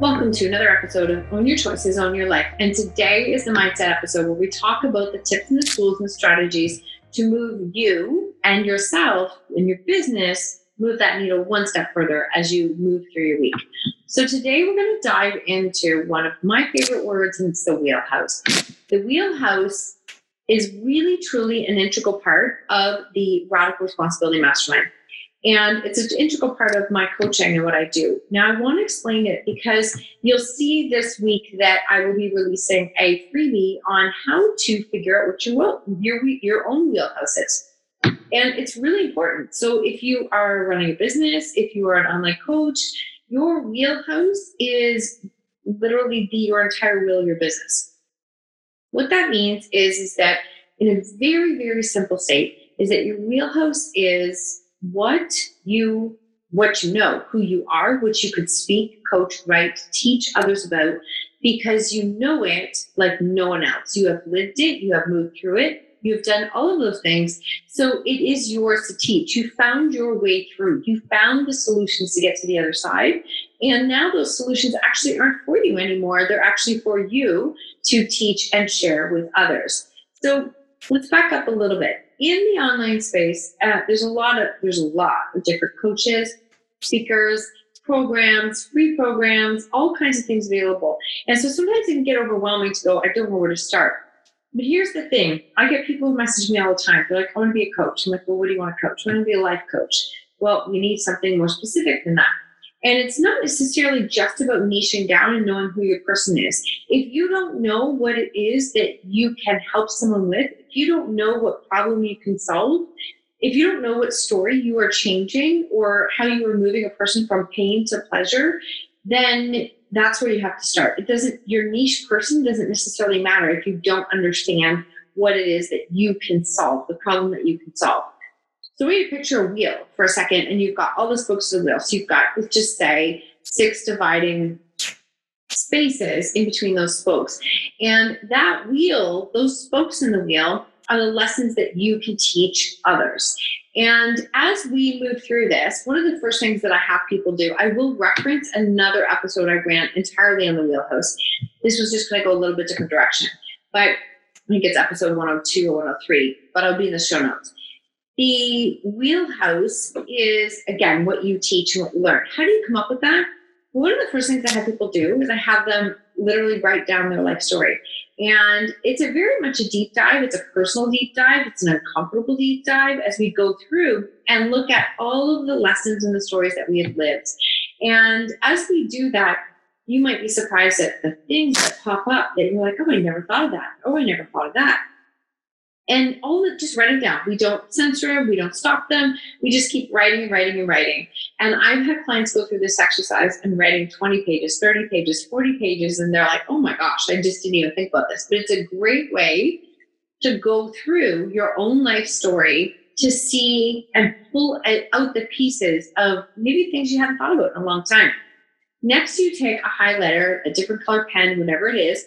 Welcome to another episode of Own Your Choices, Own Your Life. And today is the mindset episode where we talk about the tips and the tools and the strategies to move you and yourself and your business, move that needle one step further as you move through your week. So today we're going to dive into one of my favorite words, and it's the wheelhouse. The wheelhouse is really, truly an integral part of the Radical Responsibility Mastermind. And it's an integral part of my coaching and what I do. Now, I want to explain it because you'll see this week that I will be releasing a freebie on how to figure out what your, will, your, your own wheelhouse is. And it's really important. So, if you are running a business, if you are an online coach, your wheelhouse is literally the, your entire wheel of your business. What that means is, is that in a very, very simple state, is that your wheelhouse is what you what you know, who you are, what you could speak, coach, write, teach others about, because you know it like no one else. You have lived it, you have moved through it, you've done all of those things. So it is yours to teach. You found your way through, you found the solutions to get to the other side. And now those solutions actually aren't for you anymore. They're actually for you to teach and share with others. So let's back up a little bit in the online space, uh, there's a lot of there's a lot of different coaches, speakers, programs, free programs, all kinds of things available. And so sometimes it can get overwhelming to go, I don't know where to start. But here's the thing: I get people who message me all the time. They're like, I want to be a coach. I'm like, well, what do you want to coach? I want to be a life coach. Well, we need something more specific than that. And it's not necessarily just about niching down and knowing who your person is. If you don't know what it is that you can help someone with, if you don't know what problem you can solve, if you don't know what story you are changing or how you are moving a person from pain to pleasure, then that's where you have to start. It doesn't, your niche person doesn't necessarily matter if you don't understand what it is that you can solve, the problem that you can solve. So we picture a wheel for a second, and you've got all the spokes of the wheel. So you've got, let's just say, six dividing spaces in between those spokes. And that wheel, those spokes in the wheel, are the lessons that you can teach others. And as we move through this, one of the first things that I have people do, I will reference another episode I ran entirely on the wheelhouse. This was just going to go a little bit different direction, but I think it's episode 102 or 103, but I'll be in the show notes. The wheelhouse is, again, what you teach and what you learn. How do you come up with that? One of the first things I have people do is I have them literally write down their life story. And it's a very much a deep dive. It's a personal deep dive. It's an uncomfortable deep dive as we go through and look at all of the lessons and the stories that we have lived. And as we do that, you might be surprised at the things that pop up that you're like, oh, I never thought of that. Oh, I never thought of that and all that just write it down. We don't censor them, we don't stop them. We just keep writing and writing and writing. And I've had clients go through this exercise and writing 20 pages, 30 pages, 40 pages, and they're like, oh my gosh, I just didn't even think about this. But it's a great way to go through your own life story to see and pull out the pieces of maybe things you haven't thought about in a long time. Next, you take a highlighter, a different color pen, whatever it is,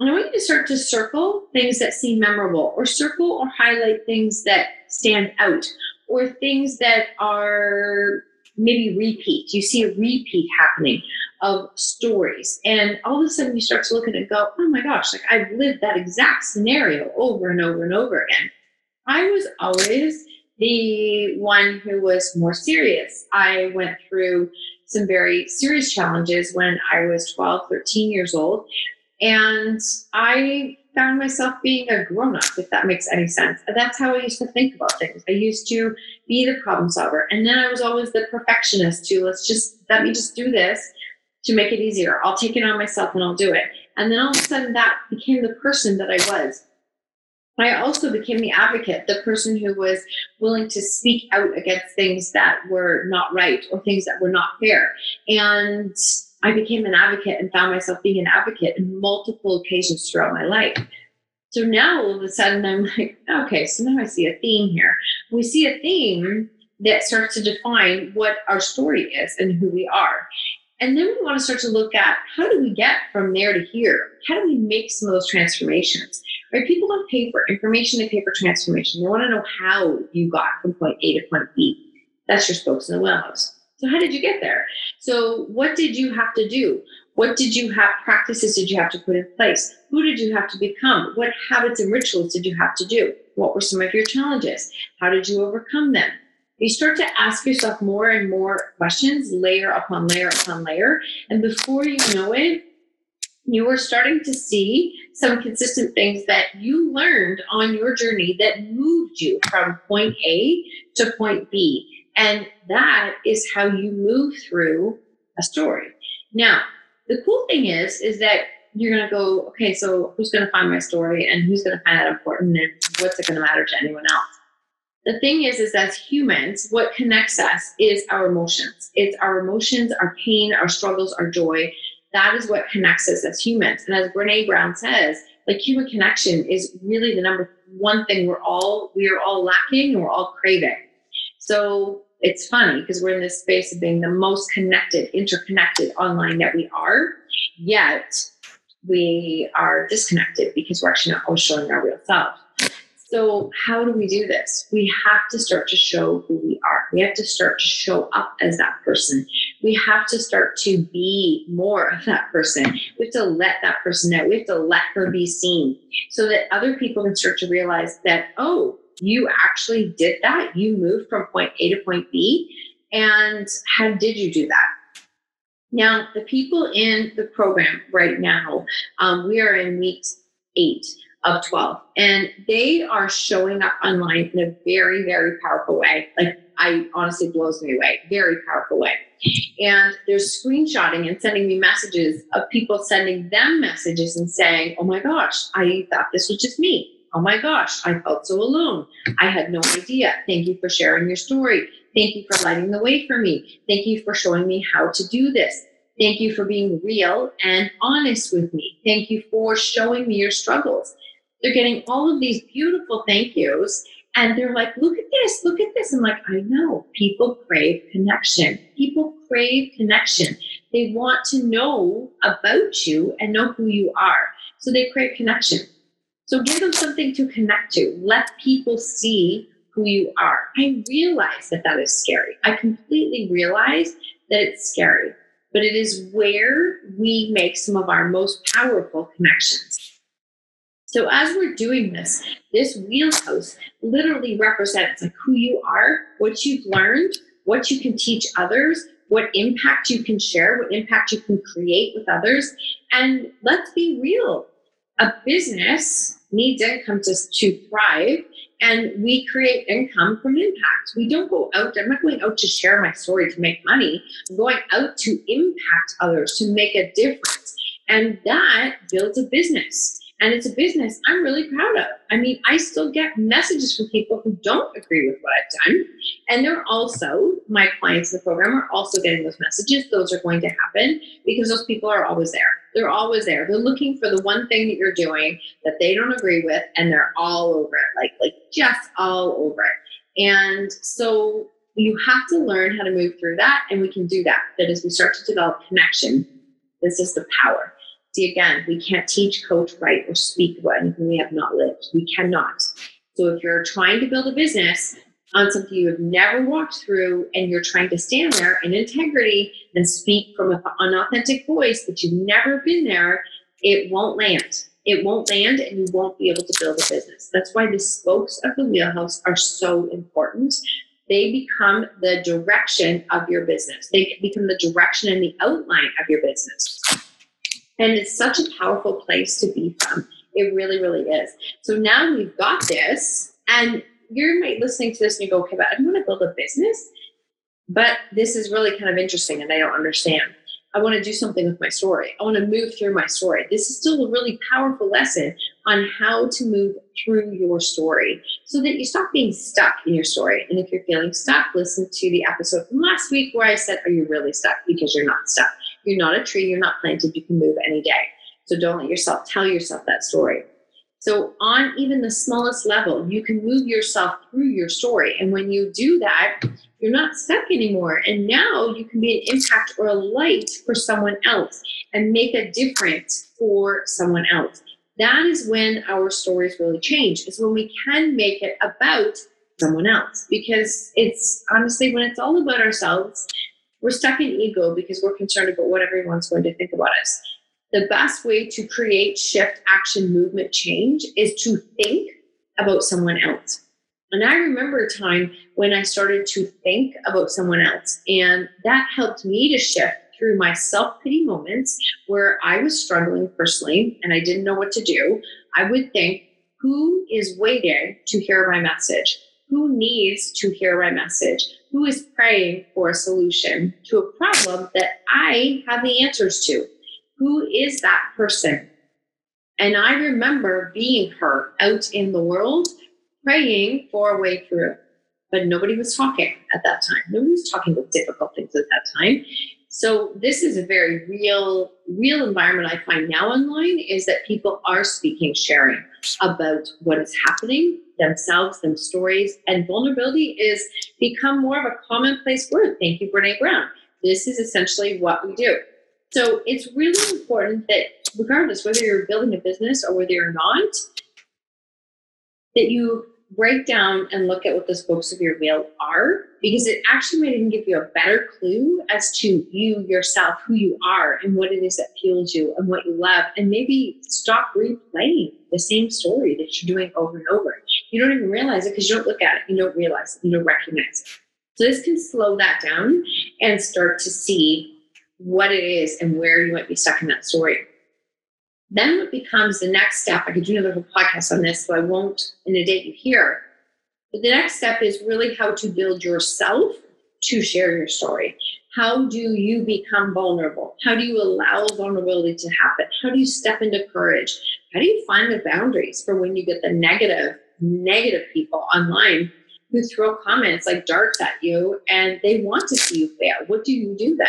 and I want you to start to circle things that seem memorable or circle or highlight things that stand out or things that are maybe repeat. You see a repeat happening of stories. And all of a sudden you start to look at it and go, oh my gosh, like I've lived that exact scenario over and over and over again. I was always the one who was more serious. I went through some very serious challenges when I was 12, 13 years old. And I found myself being a grown up, if that makes any sense. And that's how I used to think about things. I used to be the problem solver. And then I was always the perfectionist too. Let's just, let me just do this to make it easier. I'll take it on myself and I'll do it. And then all of a sudden that became the person that I was. I also became the advocate, the person who was willing to speak out against things that were not right or things that were not fair. And I became an advocate and found myself being an advocate in multiple occasions throughout my life. So now all of a sudden I'm like, okay, so now I see a theme here. We see a theme that starts to define what our story is and who we are. And then we want to start to look at how do we get from there to here? How do we make some of those transformations? Right? People don't pay for information, they pay for transformation. They want to know how you got from point A to point B. That's your spokes in the wheelhouse. So how did you get there? So what did you have to do? What did you have practices did you have to put in place? Who did you have to become? What habits and rituals did you have to do? What were some of your challenges? How did you overcome them? You start to ask yourself more and more questions, layer upon layer upon layer. And before you know it, you are starting to see some consistent things that you learned on your journey that moved you from point A to point B. And that is how you move through a story. Now, the cool thing is, is that you're going to go, okay, so who's going to find my story and who's going to find that important and what's it going to matter to anyone else? The thing is, is as humans, what connects us is our emotions. It's our emotions, our pain, our struggles, our joy. That is what connects us as humans. And as Brene Brown says, like human connection is really the number one thing we're all we are all lacking and we're all craving. So it's funny because we're in this space of being the most connected, interconnected online that we are, yet we are disconnected because we're actually not always showing our real self. So, how do we do this? We have to start to show who we are. We have to start to show up as that person. We have to start to be more of that person. We have to let that person know. We have to let her be seen so that other people can start to realize that, oh, you actually did that. You moved from point A to point B. And how did you do that? Now, the people in the program right now, um, we are in week eight of 12, and they are showing up online in a very, very powerful way. Like, I honestly blows me away, very powerful way. And they're screenshotting and sending me messages of people sending them messages and saying, Oh my gosh, I thought this was just me Oh my gosh, I felt so alone. I had no idea. Thank you for sharing your story. Thank you for lighting the way for me. Thank you for showing me how to do this. Thank you for being real and honest with me. Thank you for showing me your struggles. They're getting all of these beautiful thank yous. And they're like, look at this, look at this. I'm like, I know people crave connection. People crave connection. They want to know about you and know who you are. So they crave connection. So give them something to connect to. Let people see who you are. I realize that that is scary. I completely realize that it's scary, but it is where we make some of our most powerful connections. So as we're doing this, this wheelhouse literally represents like who you are, what you've learned, what you can teach others, what impact you can share, what impact you can create with others. And let's be real a business needs income to, to thrive and we create income from impact. We don't go out, I'm not going out to share my story to make money. I'm going out to impact others, to make a difference. And that builds a business and it's a business I'm really proud of. I mean, I still get messages from people who don't agree with what I've done. And they're also, my clients in the program are also getting those messages. Those are going to happen because those people are always there. They're always there. They're looking for the one thing that you're doing that they don't agree with, and they're all over it, like, like just all over it. And so you have to learn how to move through that, and we can do that. That as we start to develop connection, this is the power. See, again, we can't teach, coach, write, or speak about anything we have not lived. We cannot. So if you're trying to build a business on something you have never walked through and you're trying to stand there in integrity and speak from an authentic voice, but you've never been there, it won't land. It won't land and you won't be able to build a business. That's why the spokes of the wheelhouse are so important. They become the direction of your business. They become the direction and the outline of your business. And it's such a powerful place to be from. It really, really is. So now we've got this, and you're listening to this and you go, okay, but I want to build a business, but this is really kind of interesting and I don't understand. I want to do something with my story. I want to move through my story. This is still a really powerful lesson on how to move through your story so that you stop being stuck in your story. And if you're feeling stuck, listen to the episode from last week where I said, Are you really stuck? Because you're not stuck. You're not a tree, you're not planted, you can move any day. So don't let yourself tell yourself that story. So, on even the smallest level, you can move yourself through your story. And when you do that, you're not stuck anymore. And now you can be an impact or a light for someone else and make a difference for someone else. That is when our stories really change, is when we can make it about someone else. Because it's honestly, when it's all about ourselves, we're stuck in ego because we're concerned about what everyone's going to think about us the best way to create shift, action, movement, change is to think about someone else. And I remember a time when I started to think about someone else, and that helped me to shift through my self pity moments where I was struggling personally and I didn't know what to do. I would think, who is waiting to hear my message? Who needs to hear my message? Who is praying for a solution to a problem that I have the answers to? Who is that person? And I remember being her out in the world praying for a way through. But nobody was talking at that time. Nobody was talking about difficult things at that time. So this is a very real, real environment I find now online is that people are speaking, sharing about what is happening themselves, them stories, and vulnerability is become more of a commonplace word. Thank you, Brene Brown. This is essentially what we do. So it's really important that regardless whether you're building a business or whether you're not, that you break down and look at what the spokes of your wheel are because it actually might even give you a better clue as to you yourself, who you are, and what it is that fuels you and what you love. And maybe stop replaying the same story that you're doing over and over. You don't even realize it because you don't look at it, you don't realize it, you don't recognize it. So this can slow that down and start to see what it is and where you might be stuck in that story. Then what becomes the next step, I could do another podcast on this, so I won't inundate you here. But the next step is really how to build yourself to share your story. How do you become vulnerable? How do you allow vulnerability to happen? How do you step into courage? How do you find the boundaries for when you get the negative, negative people online who throw comments like darts at you and they want to see you fail? What do you do then?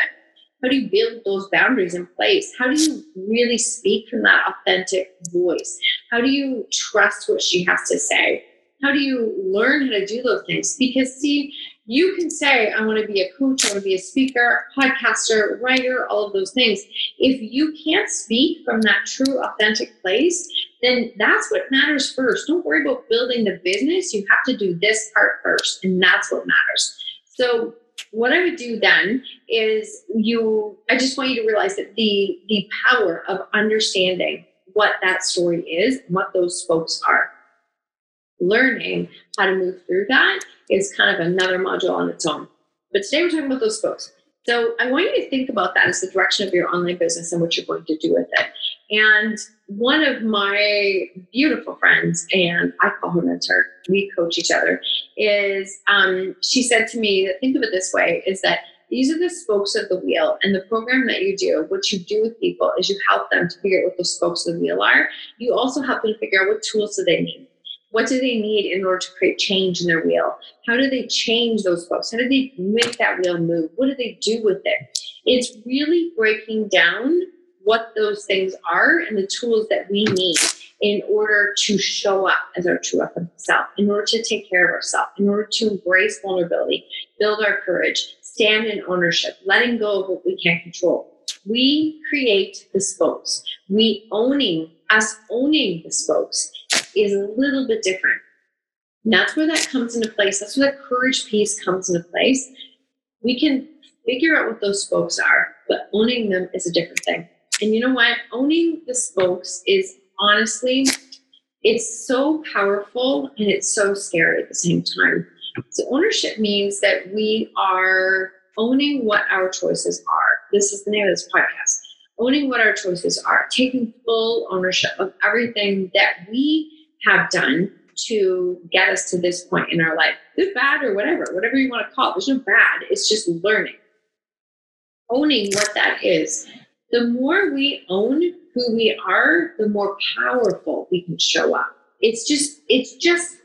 How do you build those boundaries in place? How do you really speak from that authentic voice? How do you trust what she has to say? How do you learn how to do those things? Because, see, you can say, I want to be a coach, I want to be a speaker, podcaster, writer, all of those things. If you can't speak from that true, authentic place, then that's what matters first. Don't worry about building the business. You have to do this part first, and that's what matters. So, what I would do then is you I just want you to realize that the the power of understanding what that story is, what those spokes are. Learning how to move through that is kind of another module on its own. But today we're talking about those spokes. So I want you to think about that as the direction of your online business and what you're going to do with it. And one of my beautiful friends, and I call her mentor, we coach each other, is um, she said to me that think of it this way is that these are the spokes of the wheel. And the program that you do, what you do with people is you help them to figure out what the spokes of the wheel are. You also help them figure out what tools do they need. What do they need in order to create change in their wheel? How do they change those spokes? How do they make that wheel move? What do they do with it? It's really breaking down what those things are and the tools that we need in order to show up as our true authentic self, in order to take care of ourselves, in order to embrace vulnerability, build our courage, stand in ownership, letting go of what we can't control. We create the spokes. We owning, us owning the spokes is a little bit different. And that's where that comes into place. That's where that courage piece comes into place. We can figure out what those spokes are, but owning them is a different thing. And you know what? Owning the spokes is honestly, it's so powerful and it's so scary at the same time. So, ownership means that we are owning what our choices are. This is the name of this podcast owning what our choices are, taking full ownership of everything that we have done to get us to this point in our life, good, bad, or whatever, whatever you want to call it. There's no bad, it's just learning. Owning what that is. The more we own who we are, the more powerful we can show up. It's just, it's just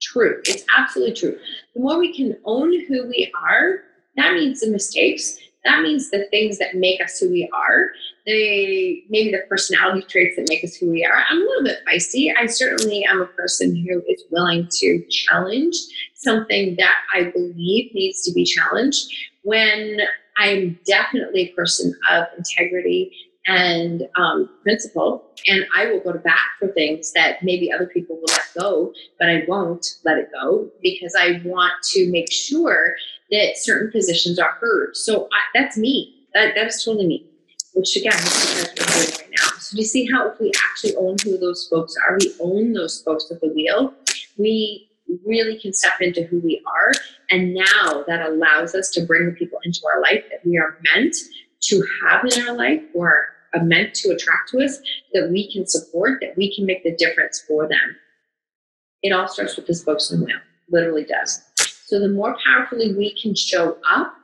true. It's absolutely true. The more we can own who we are, that means the mistakes, that means the things that make us who we are the maybe the personality traits that make us who we are i'm a little bit feisty i certainly am a person who is willing to challenge something that i believe needs to be challenged when i'm definitely a person of integrity and um, principle and i will go to bat for things that maybe other people will let go but i won't let it go because i want to make sure that certain positions are heard. So I, that's me. That, that's totally me. Which again, is we're doing right now. So do you see how if we actually own who those folks are, we own those folks at the wheel, we really can step into who we are. And now that allows us to bring the people into our life that we are meant to have in our life or are meant to attract to us, that we can support, that we can make the difference for them. It all starts with this spokesman wheel, literally does. So the more powerfully we can show up,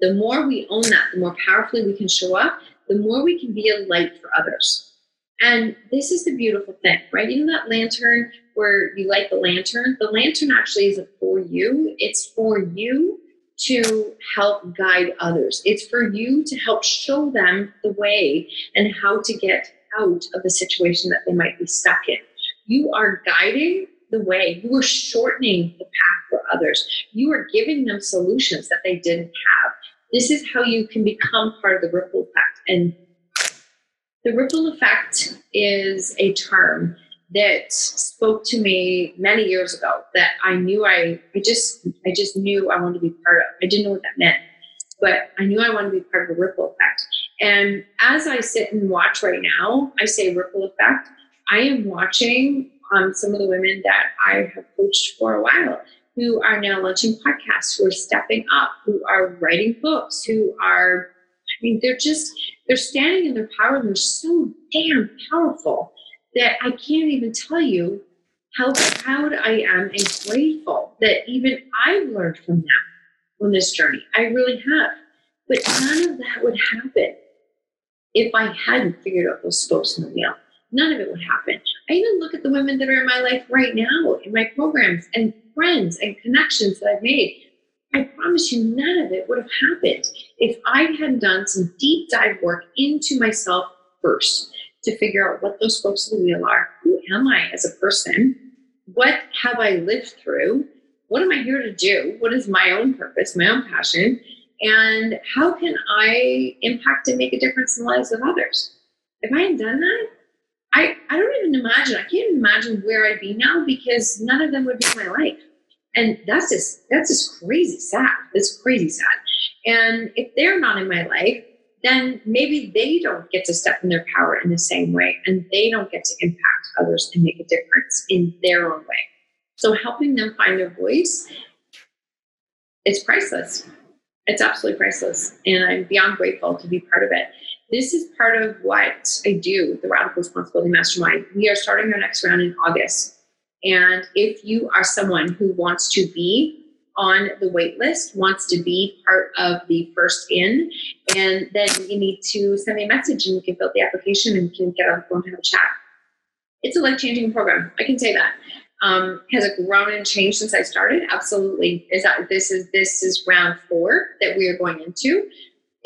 the more we own that, the more powerfully we can show up, the more we can be a light for others. And this is the beautiful thing, right? You know that lantern where you light the lantern? The lantern actually isn't for you, it's for you to help guide others. It's for you to help show them the way and how to get out of the situation that they might be stuck in. You are guiding the way. You are shortening the path for others. You are giving them solutions that they didn't have. This is how you can become part of the ripple effect. And the ripple effect is a term that spoke to me many years ago that I knew I, I just I just knew I wanted to be part of. I didn't know what that meant, but I knew I wanted to be part of the ripple effect. And as I sit and watch right now, I say ripple effect. I am watching um, some of the women that I have coached for a while who are now launching podcasts, who are stepping up, who are writing books, who are, I mean, they're just, they're standing in their power and they're so damn powerful that I can't even tell you how proud I am and grateful that even I've learned from them on this journey. I really have. But none of that would happen if I hadn't figured out those spokes in the wheel. None of it would happen. I even look at the women that are in my life right now in my programs and friends and connections that I've made. I promise you, none of it would have happened if I hadn't done some deep dive work into myself first to figure out what those spokes of the wheel are. Who am I as a person? What have I lived through? What am I here to do? What is my own purpose, my own passion? And how can I impact and make a difference in the lives of others? If I hadn't done that, I, I don't even imagine, I can't even imagine where I'd be now because none of them would be in my life. And that's just, that's just crazy sad. It's crazy sad. And if they're not in my life, then maybe they don't get to step in their power in the same way and they don't get to impact others and make a difference in their own way. So helping them find their voice, it's priceless. It's absolutely priceless. And I'm beyond grateful to be part of it. This is part of what I do, the Radical Responsibility Mastermind. We are starting our next round in August. And if you are someone who wants to be on the wait list, wants to be part of the first in, and then you need to send me a message and you can fill out the application and you can get on the phone and have a chat. It's a life changing program. I can say that. Um, has it grown and changed since I started? Absolutely. Is that this is this is round four that we are going into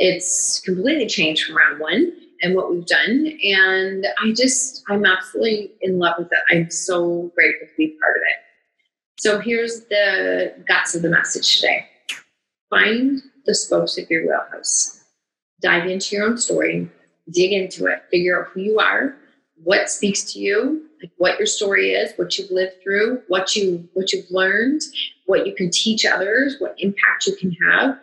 it's completely changed from round one and what we've done. And I just, I'm absolutely in love with it. I'm so grateful to be part of it. So here's the guts of the message today. Find the spokes of your wheelhouse, dive into your own story, dig into it, figure out who you are, what speaks to you, like what your story is, what you've lived through, what you what you've learned, what you can teach others, what impact you can have,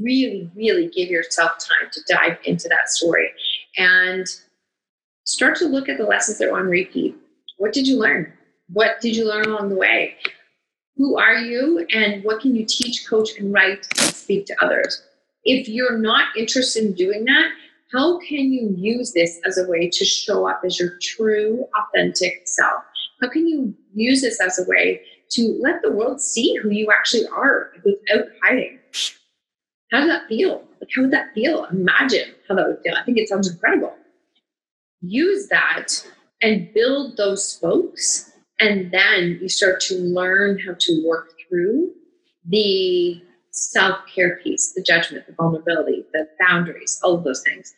really, really give yourself time to dive into that story. And start to look at the lessons that are on repeat. What did you learn? What did you learn along the way? Who are you and what can you teach, coach, and write and speak to others? If you're not interested in doing that, how can you use this as a way to show up as your true, authentic self? How can you use this as a way to let the world see who you actually are without hiding? How does that feel? Like, how would that feel? Imagine how that would feel. I think it sounds incredible. Use that and build those spokes. And then you start to learn how to work through the self care piece, the judgment, the vulnerability, the boundaries, all of those things.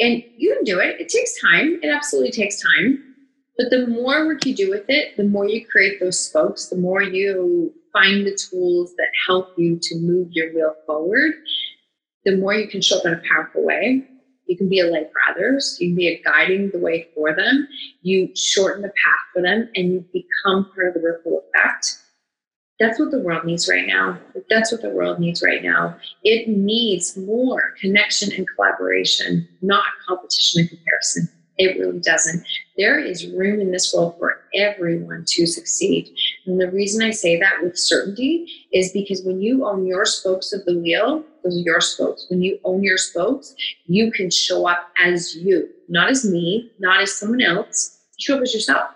And you can do it. It takes time. It absolutely takes time. But the more work you do with it, the more you create those spokes, the more you find the tools that help you to move your wheel forward, the more you can show up in a powerful way. You can be a light for others. You can be a guiding the way for them. You shorten the path for them and you become part of the ripple effect that's what the world needs right now. That's what the world needs right now. It needs more connection and collaboration, not competition and comparison. It really doesn't. There is room in this world for everyone to succeed. And the reason I say that with certainty is because when you own your spokes of the wheel, those are your spokes. When you own your spokes, you can show up as you, not as me, not as someone else. Show up as yourself.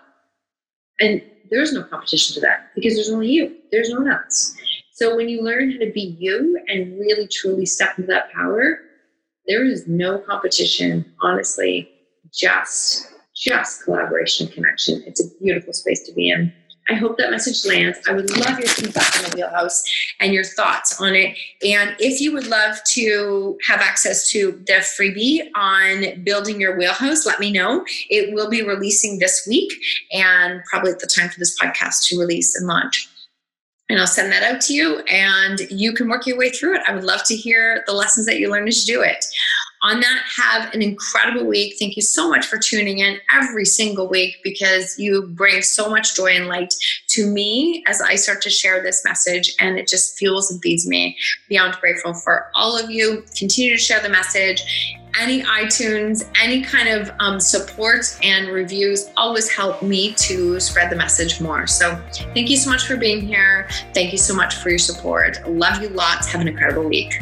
And there's no competition to that because there's only you, there's no one else. So when you learn how to be you and really truly step into that power, there is no competition, honestly, just just collaboration connection. It's a beautiful space to be in. I hope that message lands. I would love your feedback on the wheelhouse and your thoughts on it. And if you would love to have access to the freebie on building your wheelhouse, let me know. It will be releasing this week and probably at the time for this podcast to release and launch. And I'll send that out to you and you can work your way through it. I would love to hear the lessons that you learned as you do it on that, have an incredible week. Thank you so much for tuning in every single week because you bring so much joy and light to me as I start to share this message, and it just fuels and feeds me. Beyond grateful for all of you. Continue to share the message. Any iTunes, any kind of um, support and reviews always help me to spread the message more. So, thank you so much for being here. Thank you so much for your support. Love you lots. Have an incredible week.